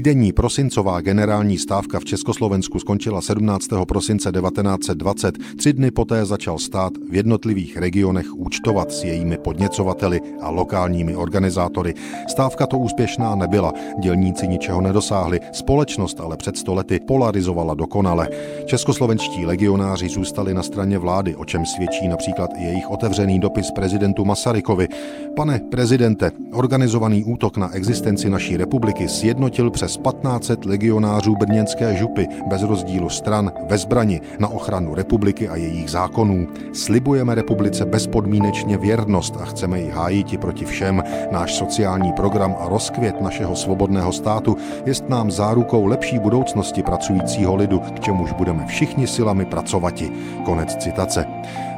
Třídenní prosincová generální stávka v Československu skončila 17. prosince 1920. Tři dny poté začal stát v jednotlivých regionech účtovat s jejími podněcovateli a lokálními organizátory. Stávka to úspěšná nebyla, dělníci ničeho nedosáhli, společnost ale před stolety polarizovala dokonale. Českoslovenští legionáři zůstali na straně vlády, o čem svědčí například i jejich otevřený dopis prezidentu Masarykovi. Pane prezidente, organizovaný útok na existenci naší republiky sjednotil přes 1500 legionářů brněnské župy bez rozdílu stran ve zbrani na ochranu republiky a jejich zákonů. Slibujeme republice bezpodmínečně věrnost a chceme ji hájit proti všem. Náš sociální program a rozkvět našeho svobodného státu jest nám zárukou lepší budoucnosti pracujícího lidu, k čemuž budeme všichni silami pracovati. Konec citace.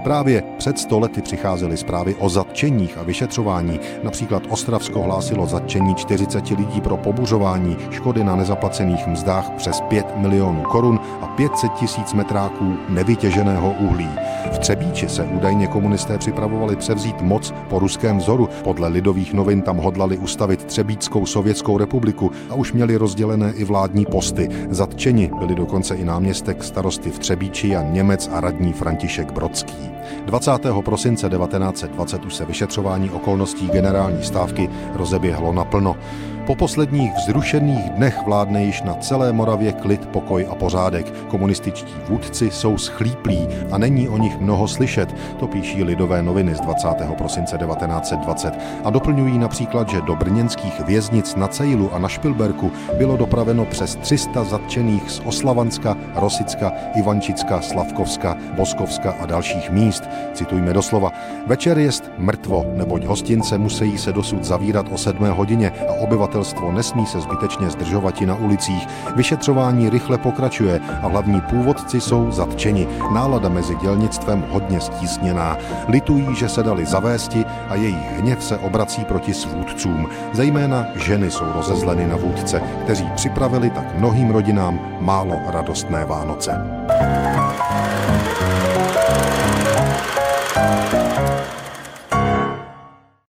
Právě před stolety přicházely zprávy o zatčeních a vyšetřování. Například Ostravsko hlásilo zatčení 40 lidí pro pobuřování, škody na nezaplacených mzdách přes 5 milionů korun a 500 tisíc metráků nevytěženého uhlí. V Třebíči se údajně komunisté připravovali převzít moc po ruském vzoru. Podle lidových novin tam hodlali ustavit Třebíčskou sovětskou republiku a už měli rozdělené i vládní posty. Zatčeni byli dokonce i náměstek starosty v Třebíči a Němec a radní František Brodský. 20. prosince 1920 už se vyšetřování okolností generální stávky rozeběhlo naplno. Po posledních vzrušených dnech vládne již na celé Moravě klid, pokoj a pořádek. Komunističtí vůdci jsou schlíplí a není o nich mnoho slyšet, to píší Lidové noviny z 20. prosince 1920 a doplňují například, že do brněnských věznic na Cejlu a na Špilberku bylo dopraveno přes 300 zatčených z Oslavanska, Rosicka, Ivančicka, Slavkovska, Boskovska a dalších míst. Citujme doslova. Večer jest mrtvo, neboť hostince musí se dosud zavírat o sedmé hodině a obyvat obyvatelstvo nesmí se zbytečně zdržovat na ulicích. Vyšetřování rychle pokračuje a hlavní původci jsou zatčeni. Nálada mezi dělnictvem hodně stísněná. Litují, že se dali zavésti a jejich hněv se obrací proti svůdcům. Zejména ženy jsou rozezleny na vůdce, kteří připravili tak mnohým rodinám málo radostné Vánoce. thank you